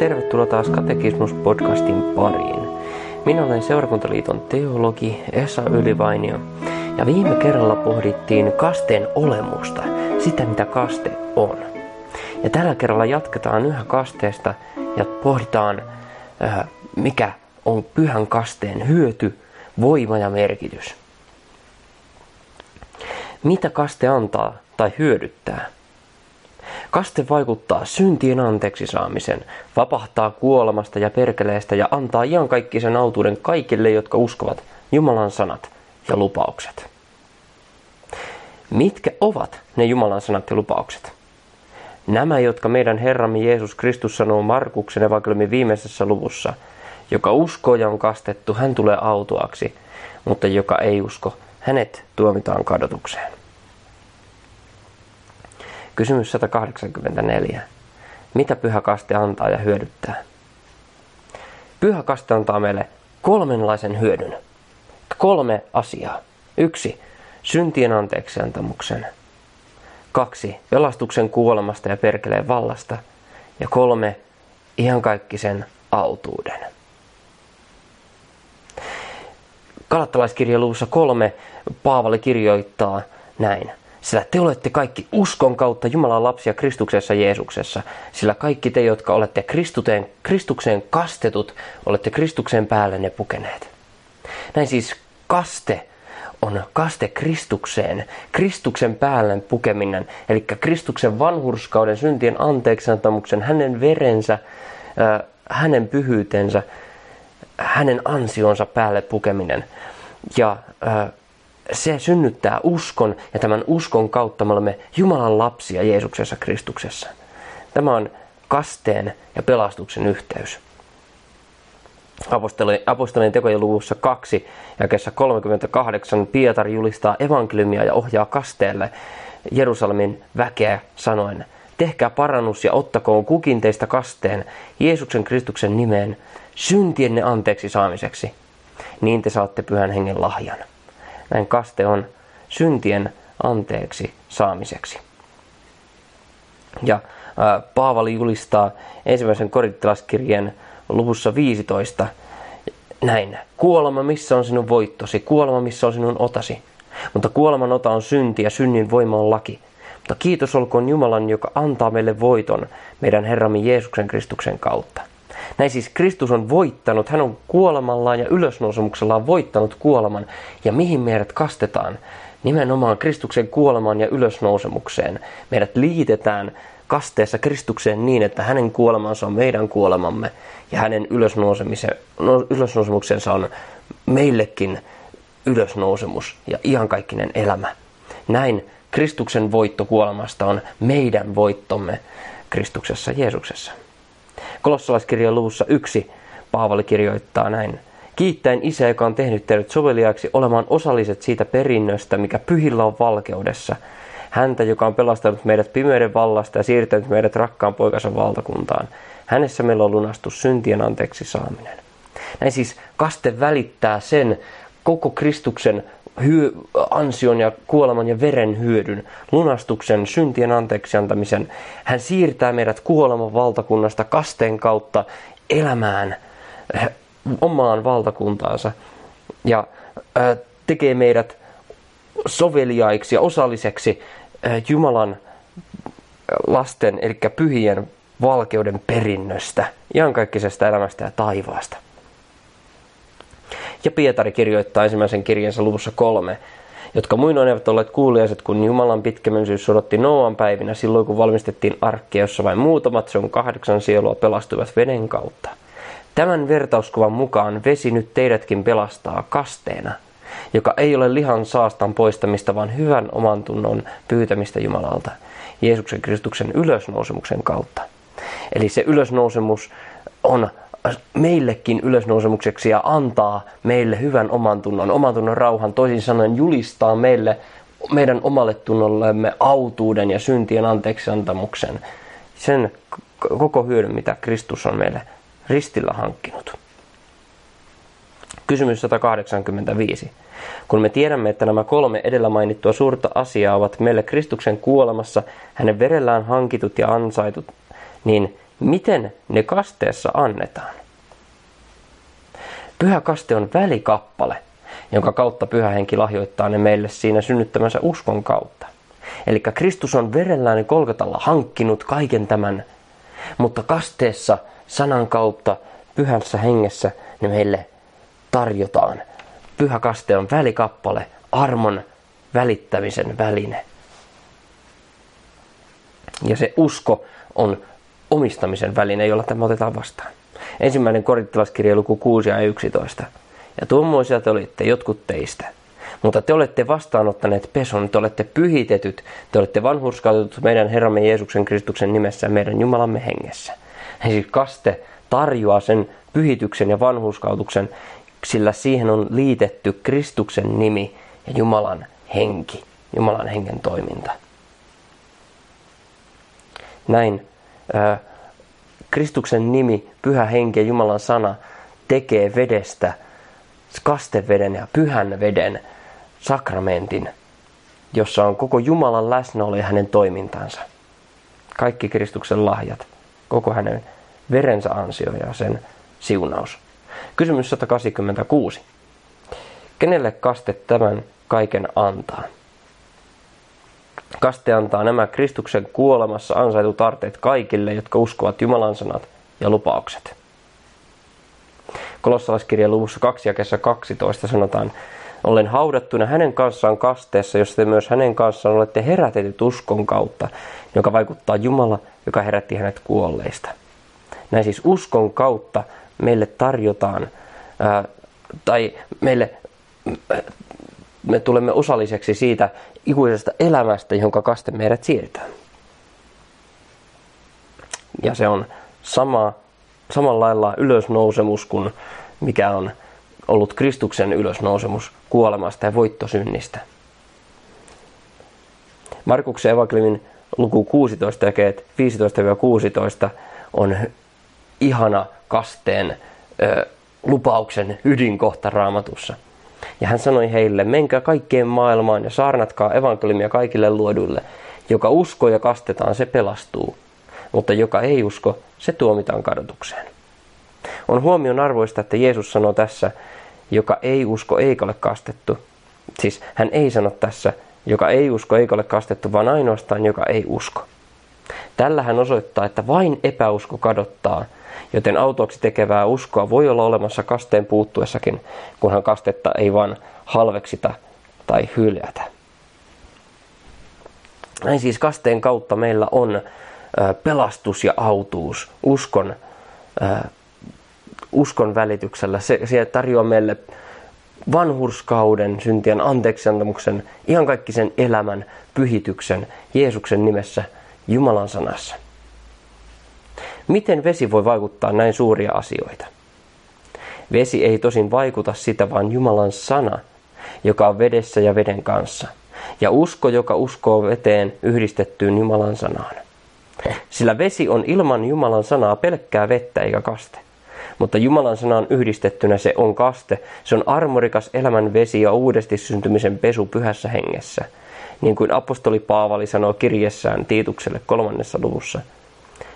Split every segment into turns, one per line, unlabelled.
tervetuloa taas Katekismus-podcastin pariin. Minä olen Seurakuntaliiton teologi Esa Ylivainio ja viime kerralla pohdittiin kasteen olemusta, sitä mitä kaste on. Ja tällä kerralla jatketaan yhä kasteesta ja pohditaan, äh, mikä on pyhän kasteen hyöty, voima ja merkitys. Mitä kaste antaa tai hyödyttää? Kaste vaikuttaa syntien anteeksi saamisen, vapahtaa kuolemasta ja perkeleestä ja antaa iankaikkisen autuuden kaikille, jotka uskovat Jumalan sanat ja lupaukset. Mitkä ovat ne Jumalan sanat ja lupaukset? Nämä, jotka meidän Herramme Jeesus Kristus sanoo Markuksen evankeliumin viimeisessä luvussa, joka uskoo ja on kastettu, hän tulee autuaksi, mutta joka ei usko, hänet tuomitaan kadotukseen. Kysymys 184. Mitä pyhä kaste antaa ja hyödyttää? Pyhä kaste antaa meille kolmenlaisen hyödyn. Kolme asiaa. Yksi, syntien anteeksiantamuksen. Kaksi, pelastuksen kuolemasta ja perkeleen vallasta. Ja kolme, iankaikkisen autuuden. Kalattalaiskirjan luvussa kolme Paavali kirjoittaa näin. Sillä te olette kaikki uskon kautta Jumalan lapsia Kristuksessa Jeesuksessa. Sillä kaikki te, jotka olette Kristuteen, Kristukseen kastetut, olette Kristuksen päälle ne pukeneet. Näin siis kaste on kaste Kristukseen, Kristuksen päälle pukeminen, eli Kristuksen vanhurskauden, syntien anteeksiantamuksen, hänen verensä, hänen pyhyytensä, hänen ansionsa päälle pukeminen. Ja se synnyttää uskon ja tämän uskon kautta me olemme Jumalan lapsia Jeesuksessa Kristuksessa. Tämä on kasteen ja pelastuksen yhteys. Apostolien tekojen luvussa 2 ja kesä 38 Pietari julistaa evankeliumia ja ohjaa kasteelle Jerusalemin väkeä sanoen, tehkää parannus ja ottakoon kukin teistä kasteen Jeesuksen Kristuksen nimeen syntienne anteeksi saamiseksi. Niin te saatte pyhän hengen lahjan. Näin kaste on syntien anteeksi saamiseksi. Ja Paavali julistaa ensimmäisen korintilaskirjeen luvussa 15 näin. Kuolema, missä on sinun voittosi? Kuolema, missä on sinun otasi? Mutta kuoleman ota on synti ja synnin voima on laki. Mutta kiitos olkoon Jumalan, joka antaa meille voiton meidän Herramme Jeesuksen Kristuksen kautta. Näin siis Kristus on voittanut, hän on kuolemallaan ja ylösnousemuksellaan voittanut kuoleman. Ja mihin meidät kastetaan? Nimenomaan Kristuksen kuolemaan ja ylösnousemukseen. Meidät liitetään kasteessa Kristukseen niin, että hänen kuolemansa on meidän kuolemamme ja hänen no, ylösnousemuksensa on meillekin ylösnousemus ja iankaikkinen elämä. Näin Kristuksen voitto kuolemasta on meidän voittomme Kristuksessa Jeesuksessa. Kolossalaiskirjan luvussa yksi Paavali kirjoittaa näin. Kiittäen isä, joka on tehnyt teidät soveliaiksi olemaan osalliset siitä perinnöstä, mikä pyhillä on valkeudessa. Häntä, joka on pelastanut meidät pimeyden vallasta ja siirtänyt meidät rakkaan poikansa valtakuntaan. Hänessä meillä on lunastus syntien anteeksi saaminen. Näin siis kaste välittää sen koko Kristuksen hyö, ansion ja kuoleman ja veren hyödyn, lunastuksen, syntien anteeksi antamisen. Hän siirtää meidät kuoleman valtakunnasta kasteen kautta elämään eh, omaan valtakuntaansa ja äh, tekee meidät soveliaiksi ja osalliseksi äh, Jumalan lasten, eli pyhien valkeuden perinnöstä, iankaikkisesta elämästä ja taivaasta. Ja Pietari kirjoittaa ensimmäisen kirjansa luvussa kolme, jotka muinoin eivät olleet kuuliaiset, kun Jumalan pitkämysyys odotti Noan päivinä silloin, kun valmistettiin arkkia, jossa vain muutamat, on kahdeksan sielua, pelastuivat veden kautta. Tämän vertauskuvan mukaan vesi nyt teidätkin pelastaa kasteena, joka ei ole lihan saastan poistamista, vaan hyvän oman tunnon pyytämistä Jumalalta, Jeesuksen Kristuksen ylösnousemuksen kautta. Eli se ylösnousemus on meillekin ylösnousemukseksi ja antaa meille hyvän oman tunnon, oman tunnon rauhan, toisin sanoen julistaa meille meidän omalle tunnollemme autuuden ja syntien anteeksiantamuksen. Sen koko hyödyn, mitä Kristus on meille ristillä hankkinut. Kysymys 185. Kun me tiedämme, että nämä kolme edellä mainittua suurta asiaa ovat meille Kristuksen kuolemassa, hänen verellään hankitut ja ansaitut, niin miten ne kasteessa annetaan. Pyhä kaste on välikappale, jonka kautta pyhä henki lahjoittaa ne meille siinä synnyttämänsä uskon kautta. Eli Kristus on verellään kolkatalla hankkinut kaiken tämän, mutta kasteessa sanan kautta pyhässä hengessä ne meille tarjotaan. Pyhä kaste on välikappale, armon välittämisen väline. Ja se usko on omistamisen väline, jolla tämä otetaan vastaan. Ensimmäinen korinttilaskirja luku 6 ja 11. Ja tuommoisia te olitte jotkut teistä. Mutta te olette vastaanottaneet peson, te olette pyhitetyt, te olette vanhurskautetut meidän Herramme Jeesuksen Kristuksen nimessä meidän Jumalamme hengessä. Eli siis kaste tarjoaa sen pyhityksen ja vanhurskautuksen, sillä siihen on liitetty Kristuksen nimi ja Jumalan henki, Jumalan hengen toiminta. Näin Kristuksen nimi, pyhä henki ja Jumalan sana tekee vedestä kasteveden ja pyhän veden sakramentin, jossa on koko Jumalan läsnäolo ja hänen toimintansa. Kaikki Kristuksen lahjat, koko hänen verensä ansio ja sen siunaus. Kysymys 186. Kenelle kaste tämän kaiken antaa? Kaste antaa nämä Kristuksen kuolemassa ansaitut arteet kaikille, jotka uskovat Jumalan sanat ja lupaukset. Kolossalaiskirjan luvussa 2 ja 12 sanotaan, olen haudattuna hänen kanssaan kasteessa, jossa te myös hänen kanssaan olette herätetyt uskon kautta, joka vaikuttaa Jumala, joka herätti hänet kuolleista. Näin siis uskon kautta meille tarjotaan, ää, tai meille, me tulemme osalliseksi siitä ikuisesta elämästä, jonka kaste meidät siirtää. Ja se on sama, samalla lailla ylösnousemus kuin mikä on ollut Kristuksen ylösnousemus kuolemasta ja voittosynnistä. Markuksen evankeliumin luku 16 jakeet 15-16 on ihana kasteen ö, lupauksen ydinkohta raamatussa. Ja hän sanoi heille, menkää kaikkeen maailmaan ja saarnatkaa evankeliumia kaikille luoduille. Joka uskoo ja kastetaan, se pelastuu. Mutta joka ei usko, se tuomitaan kadotukseen. On huomion arvoista, että Jeesus sanoo tässä, joka ei usko eikä ole kastettu. Siis hän ei sano tässä, joka ei usko eikä ole kastettu, vaan ainoastaan joka ei usko. Tällä hän osoittaa, että vain epäusko kadottaa, joten autoksi tekevää uskoa voi olla olemassa kasteen puuttuessakin, kunhan kastetta ei vain halveksita tai hyljätä. Näin siis kasteen kautta meillä on pelastus ja autuus uskon uskon välityksellä. Se, se tarjoaa meille vanhurskauden, syntien anteeksiantamuksen, ihan kaikki sen elämän, pyhityksen Jeesuksen nimessä Jumalan sanassa. Miten vesi voi vaikuttaa näin suuria asioita? Vesi ei tosin vaikuta sitä, vaan Jumalan sana, joka on vedessä ja veden kanssa. Ja usko, joka uskoo veteen yhdistettyyn Jumalan sanaan. Sillä vesi on ilman Jumalan sanaa pelkkää vettä eikä kaste. Mutta Jumalan sanan yhdistettynä se on kaste, se on armorikas elämän vesi ja uudesti syntymisen pesu pyhässä hengessä. Niin kuin apostoli Paavali sanoo kirjessään Tiitukselle kolmannessa luvussa.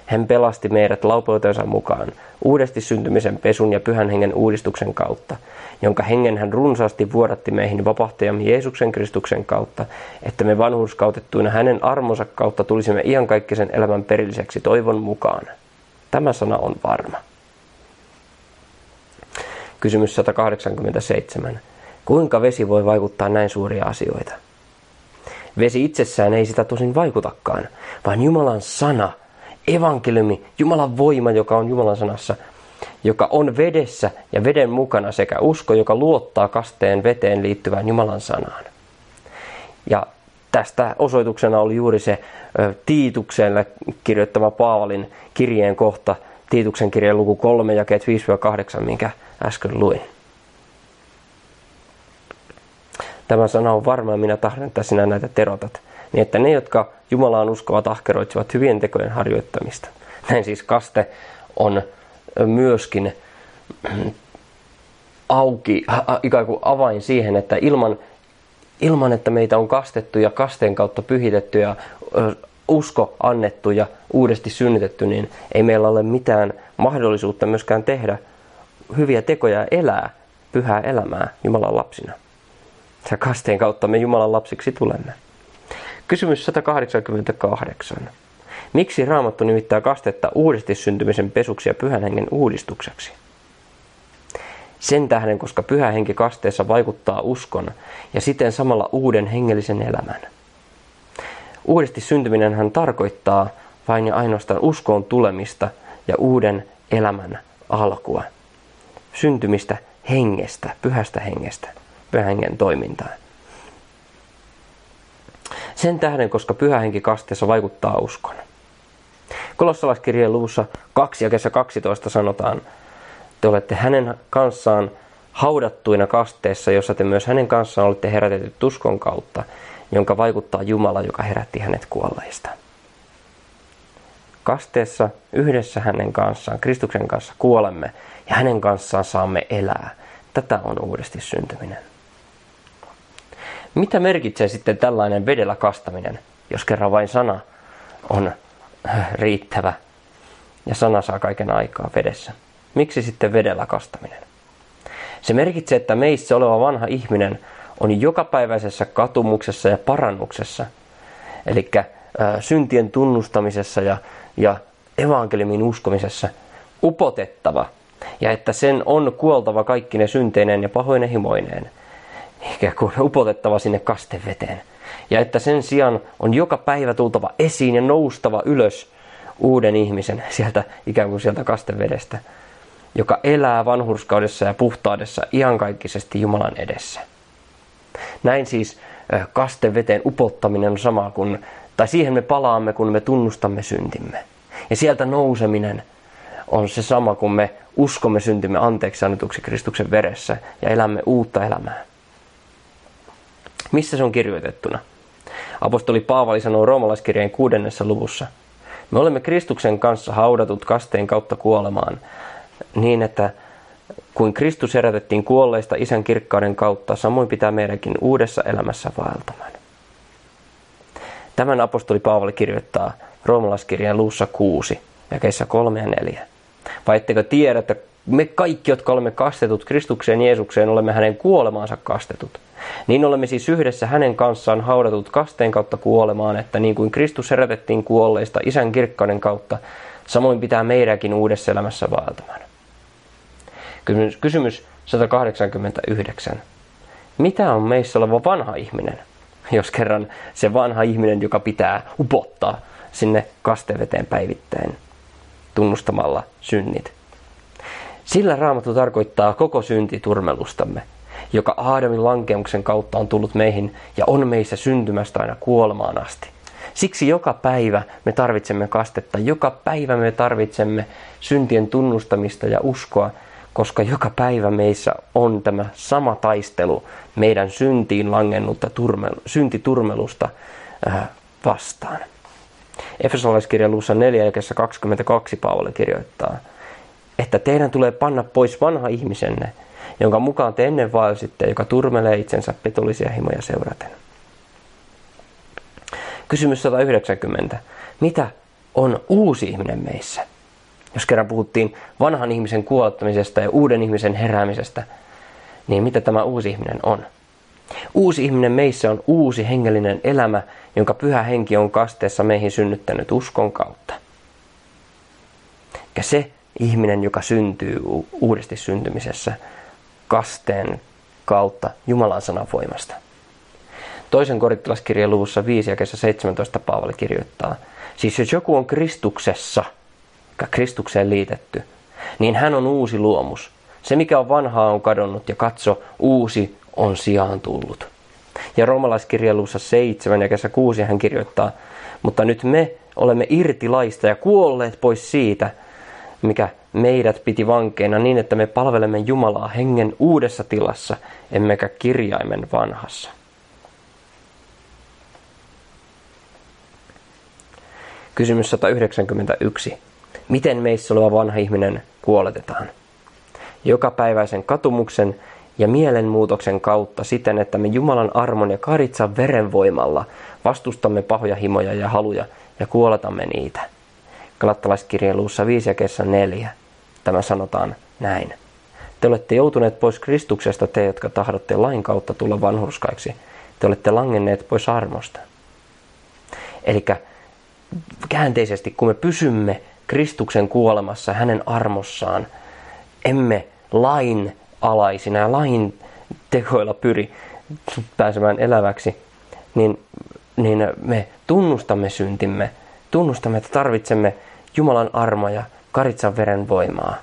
Hän pelasti meidät laupeutensa mukaan, uudesti syntymisen pesun ja pyhän hengen uudistuksen kautta, jonka hengen hän runsaasti vuodatti meihin vapahtajamme Jeesuksen Kristuksen kautta, että me vanhurskautettuina hänen armonsa kautta tulisimme iankaikkisen elämän perilliseksi toivon mukaan. Tämä sana on varma. Kysymys 187. Kuinka vesi voi vaikuttaa näin suuria asioita? Vesi itsessään ei sitä tosin vaikutakaan, vaan Jumalan sana, evankeliumi, Jumalan voima, joka on Jumalan sanassa, joka on vedessä ja veden mukana sekä usko, joka luottaa kasteen veteen liittyvään Jumalan sanaan. Ja tästä osoituksena oli juuri se Tiitukselle kirjoittama Paavalin kirjeen kohta, Tiituksen kirjeen luku 3, jakeet 5-8, minkä äsken luin. Tämä sana on varma minä tahdon, että sinä näitä terotat, niin että ne, jotka Jumalaan uskovat, ahkeroitsivat hyvien tekojen harjoittamista. Näin siis kaste on myöskin auki, ikään kuin avain siihen, että ilman, ilman että meitä on kastettu ja kasteen kautta pyhitetty ja usko annettu ja uudesti synnytetty, niin ei meillä ole mitään mahdollisuutta myöskään tehdä hyviä tekoja ja elää pyhää elämää Jumalan lapsina. Ja kasteen kautta me Jumalan lapsiksi tulemme. Kysymys 188. Miksi Raamattu nimittää kastetta uudesti syntymisen pesuksi ja pyhän hengen uudistukseksi? Sen tähden, koska pyhä henki kasteessa vaikuttaa uskon ja siten samalla uuden hengellisen elämän. Uudesti syntyminen hän tarkoittaa vain ja ainoastaan uskoon tulemista ja uuden elämän alkua. Syntymistä hengestä, pyhästä hengestä, pyhän hengen toimintaa. Sen tähden, koska pyhä henki kasteessa vaikuttaa uskon. Kolossalaiskirjeen luvussa 2 ja 12 sanotaan, te olette hänen kanssaan haudattuina kasteessa, jossa te myös hänen kanssaan olette herätetyt uskon kautta, jonka vaikuttaa Jumala, joka herätti hänet kuolleista. Kasteessa yhdessä hänen kanssaan, Kristuksen kanssa kuolemme ja hänen kanssaan saamme elää. Tätä on uudesti syntyminen. Mitä merkitsee sitten tällainen vedellä kastaminen, jos kerran vain sana on riittävä ja sana saa kaiken aikaa vedessä? Miksi sitten vedellä kastaminen? Se merkitsee, että meissä oleva vanha ihminen on jokapäiväisessä katumuksessa ja parannuksessa, eli syntien tunnustamisessa ja, ja evankeliumin uskomisessa upotettava, ja että sen on kuoltava kaikki ne synteineen ja pahoinen himoineen, ikään kuin upotettava sinne kasteveteen. Ja että sen sijaan on joka päivä tultava esiin ja noustava ylös uuden ihmisen sieltä ikään kuin sieltä kastevedestä, joka elää vanhurskaudessa ja puhtaudessa iankaikkisesti Jumalan edessä. Näin siis kasteveteen upottaminen on sama kuin, tai siihen me palaamme, kun me tunnustamme syntimme. Ja sieltä nouseminen on se sama, kun me uskomme syntimme anteeksi annetuksi Kristuksen veressä ja elämme uutta elämää. Missä se on kirjoitettuna? Apostoli Paavali sanoo roomalaiskirjeen kuudennessa luvussa. Me olemme Kristuksen kanssa haudatut kasteen kautta kuolemaan, niin että kuin Kristus herätettiin kuolleista isän kirkkauden kautta, samoin pitää meidänkin uudessa elämässä vaeltamaan. Tämän apostoli Paavali kirjoittaa roomalaiskirjeen luussa 6, jakeissa 3 ja 4. Vai ettekö tiedä, että me kaikki, jotka olemme kastetut Kristukseen Jeesukseen, olemme hänen kuolemaansa kastetut. Niin olemme siis yhdessä hänen kanssaan haudatut kasteen kautta kuolemaan, että niin kuin Kristus herätettiin kuolleista isän kirkkauden kautta, samoin pitää meidänkin uudessa elämässä vaeltamaan. Kysymys, kysymys 189. Mitä on meissä oleva vanha ihminen? Jos kerran se vanha ihminen, joka pitää upottaa sinne kasteveteen päivittäin tunnustamalla synnit. Sillä raamattu tarkoittaa koko syntiturmelustamme, joka Aadamin lankeuksen kautta on tullut meihin ja on meissä syntymästä aina kuolemaan asti. Siksi joka päivä me tarvitsemme kastetta, joka päivä me tarvitsemme syntien tunnustamista ja uskoa, koska joka päivä meissä on tämä sama taistelu meidän syntiin langennutta turmelu, syntiturmelusta äh, vastaan. Efesolaiskirjan luussa 4 22 Paavali kirjoittaa, että teidän tulee panna pois vanha ihmisenne, jonka mukaan te ennen vaelsitte, joka turmelee itsensä petollisia himoja seuraten. Kysymys 190. Mitä on uusi ihminen meissä? Jos kerran puhuttiin vanhan ihmisen kuolettamisesta ja uuden ihmisen heräämisestä, niin mitä tämä uusi ihminen on? Uusi ihminen meissä on uusi hengellinen elämä, jonka pyhä henki on kasteessa meihin synnyttänyt uskon kautta. Ja se ihminen, joka syntyy uudesti syntymisessä kasteen kautta Jumalan sanan voimasta. Toisen korittilaskirjan luvussa 5 ja 17 Paavali kirjoittaa, siis jos joku on Kristuksessa, Kristukseen liitetty, niin hän on uusi luomus. Se, mikä on vanhaa, on kadonnut ja katso, uusi on sijaan tullut. Ja romalaiskirjelussa 7 ja kesä 6 hän kirjoittaa, mutta nyt me olemme irti laista ja kuolleet pois siitä, mikä meidät piti vankeina niin, että me palvelemme Jumalaa hengen uudessa tilassa, emmekä kirjaimen vanhassa. Kysymys 191. Miten meissä oleva vanha ihminen kuoletetaan? Jokapäiväisen katumuksen ja mielenmuutoksen kautta siten, että me Jumalan armon ja karitsan verenvoimalla vastustamme pahoja himoja ja haluja ja kuoletamme niitä. Galattalaiskirjeen luussa 5 ja kesä 4. Tämä sanotaan näin. Te olette joutuneet pois Kristuksesta, te, jotka tahdotte lain kautta tulla vanhurskaiksi. Te olette langenneet pois armosta. Eli käänteisesti, kun me pysymme Kristuksen kuolemassa, hänen armossaan, emme lain alaisina ja lain tekoilla pyri pääsemään eläväksi, niin, niin me tunnustamme syntimme, tunnustamme, että tarvitsemme Jumalan armoja, karitsan veren voimaa,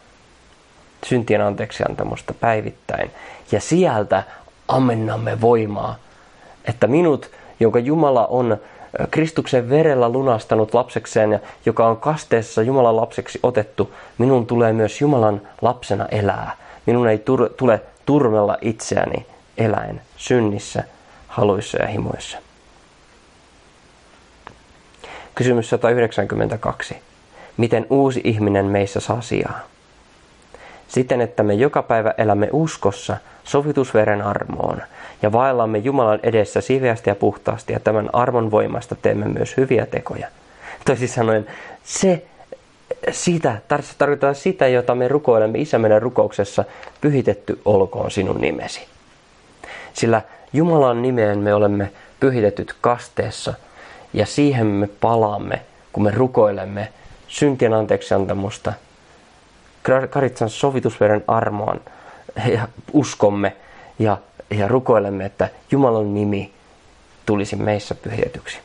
syntien anteeksiantamusta päivittäin. Ja sieltä ammennamme voimaa, että minut, jonka Jumala on Kristuksen verellä lunastanut lapsekseen ja joka on kasteessa Jumalan lapseksi otettu, minun tulee myös Jumalan lapsena elää. Minun ei tur- tule turmella itseäni eläen synnissä, haluissa ja himoissa. Kysymys 192. Miten uusi ihminen meissä saa sijaa? Siten, että me joka päivä elämme uskossa sovitusveren armoon ja vaellamme Jumalan edessä siveästi ja puhtaasti ja tämän armon voimasta teemme myös hyviä tekoja. Toisin sanoen, se sitä, tarkoittaa sitä, jota me rukoilemme Isämenen rukouksessa, pyhitetty olkoon sinun nimesi. Sillä Jumalan nimeen me olemme pyhitetyt kasteessa ja siihen me palaamme, kun me rukoilemme syntien anteeksiantamusta, Karitsan sovitusveren armoon ja uskomme ja, ja rukoilemme, että Jumalan nimi tulisi meissä pyhitetyksi.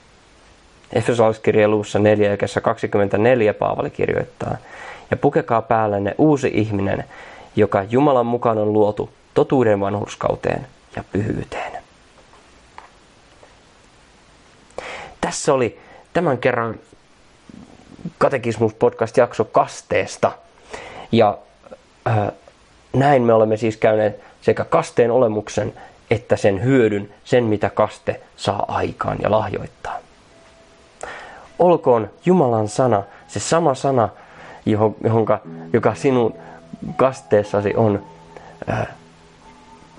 Efesolaiskirja luussa 4 ja 24 Paavali kirjoittaa, ja pukekaa päällenne uusi ihminen, joka Jumalan mukaan on luotu totuuden vanhurskauteen ja pyhyyteen. Tässä oli tämän kerran Katekismus-podcast-jakso kasteesta. Ja äh, näin me olemme siis käyneet sekä kasteen olemuksen että sen hyödyn, sen mitä kaste saa aikaan ja lahjoittaa. Olkoon Jumalan sana, se sama sana, johonka, joka sinun kasteessasi on äh,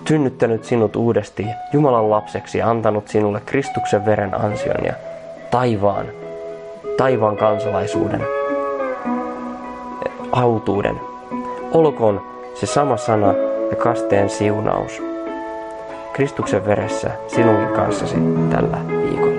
synnyttänyt sinut uudesti Jumalan lapseksi ja antanut sinulle Kristuksen veren ansion ja taivaan, taivaan kansalaisuuden, autuuden. Olkoon se sama sana ja kasteen siunaus Kristuksen veressä sinunkin kanssasi tällä viikolla.